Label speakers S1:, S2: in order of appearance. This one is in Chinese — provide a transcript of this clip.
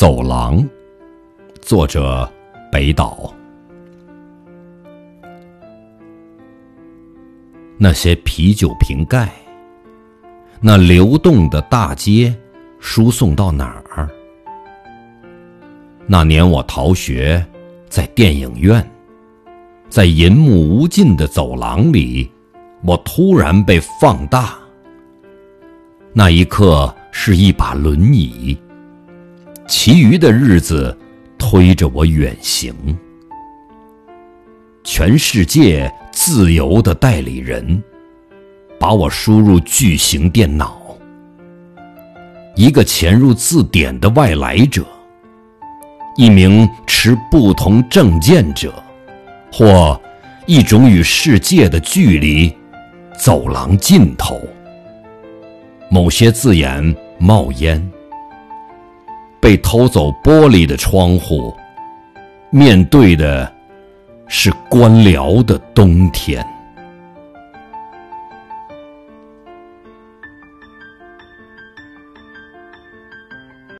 S1: 走廊，作者北岛。那些啤酒瓶盖，那流动的大街，输送到哪儿？那年我逃学，在电影院，在银幕无尽的走廊里，我突然被放大。那一刻是一把轮椅，其余的日子推着我远行。全世界自由的代理人，把我输入巨型电脑。一个潜入字典的外来者，一名持不同证件者，或一种与世界的距离，走廊尽头。某些字眼冒烟，被偷走玻璃的窗户，面对的是官僚的冬天。